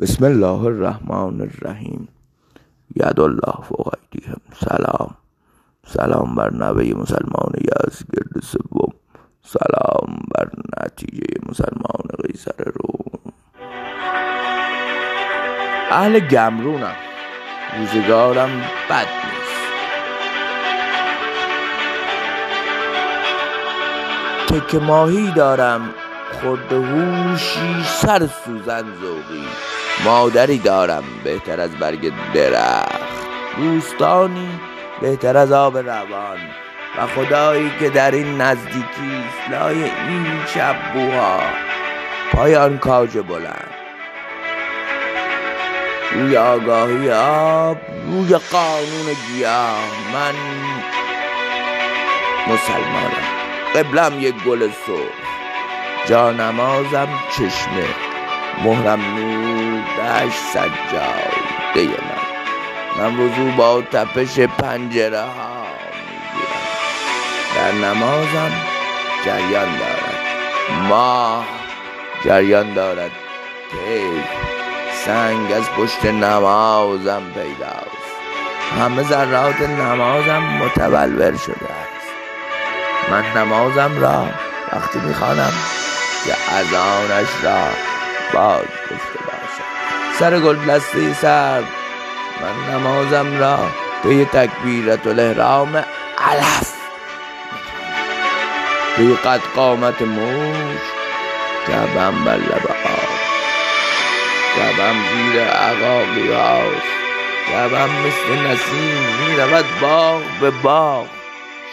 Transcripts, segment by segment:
بسم الله الرحمن الرحیم. ید الله فوق ایدیهم سلام. سلام بر نوه مسلمان یزگرد سوم. سلام بر نتیجه مسلمان قیصر روم. اهل گمرونم. روزگارم بد نیست. تک ماهی دارم. خورده هوشی سر سوزن زوقی مادری دارم بهتر از برگ درخت. دوستانی بهتر از آب روان. و خدایی که در این نزدیکی لای این چبوها پایان کاج بلند. روی آگاهی آب روی قانون گیاه. من مسلمانم. قبلم یک گل سرخ. جانمازم چشمه. مهرم نور دشت سجاده من. من وضو با تپش پنجره ها می‌گیرم. در نمازم جریان دارد. ماه جریان دارد. کیف سنگ از پشت نمازم پیداست. همه ذرات نمازم متبلور شده است. من نمازم را وقتی می‌خوانم که اذانش را باز گفته باشد. سر گل دسته سر من نمازم را به تکبیرت الاحرام علف به قد قامت موش جبم بر لب آب. جبم زیر عقاقی هاست جبم مثل نسیم می رود باغ به باغ.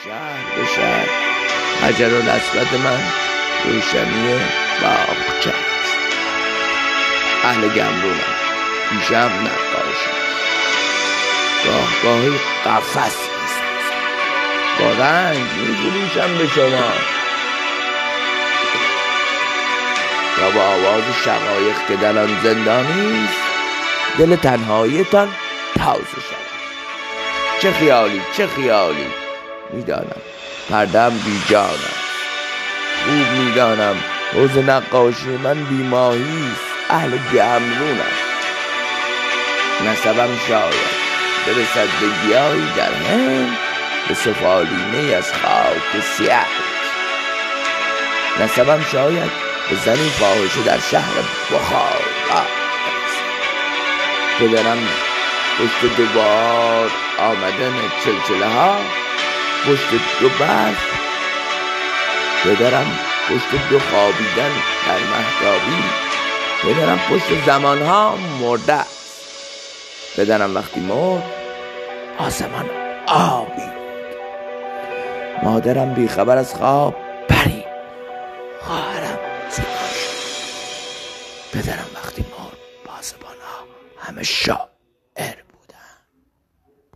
شهر به شهر. حجر الاسود من روشنی باغچه. است اهل گمرونم پیشم نقاشی گاه گاهی قفص با رنگ میفروشم به شما. تا با آواز شقایق که در آن زندانی است دل تنهاییتان تازه شود چه خیالی چه خیالی. می‌دانم پردم بیجانم خوب می‌دانم حوز نقاشی من بیماهی است. اهل گمرونم. نسبم شاید برسد به گیاهی در هند به سفالینه از خاک سیاه. نسبم شاید به زنی فاحشه در شهر بخارا پدرم پشت دوبار آمدن چلچله ها پشت دو برف. پدرم پشت دو خوابیدن در مهدابی پدرم پشت زمانها مرده پدرم وقتی مرد آسمان آبی مادرم بیخبر از خواب پری. خواهرم زیبا پدرم وقتی مرد پاسبان ها همه شاد.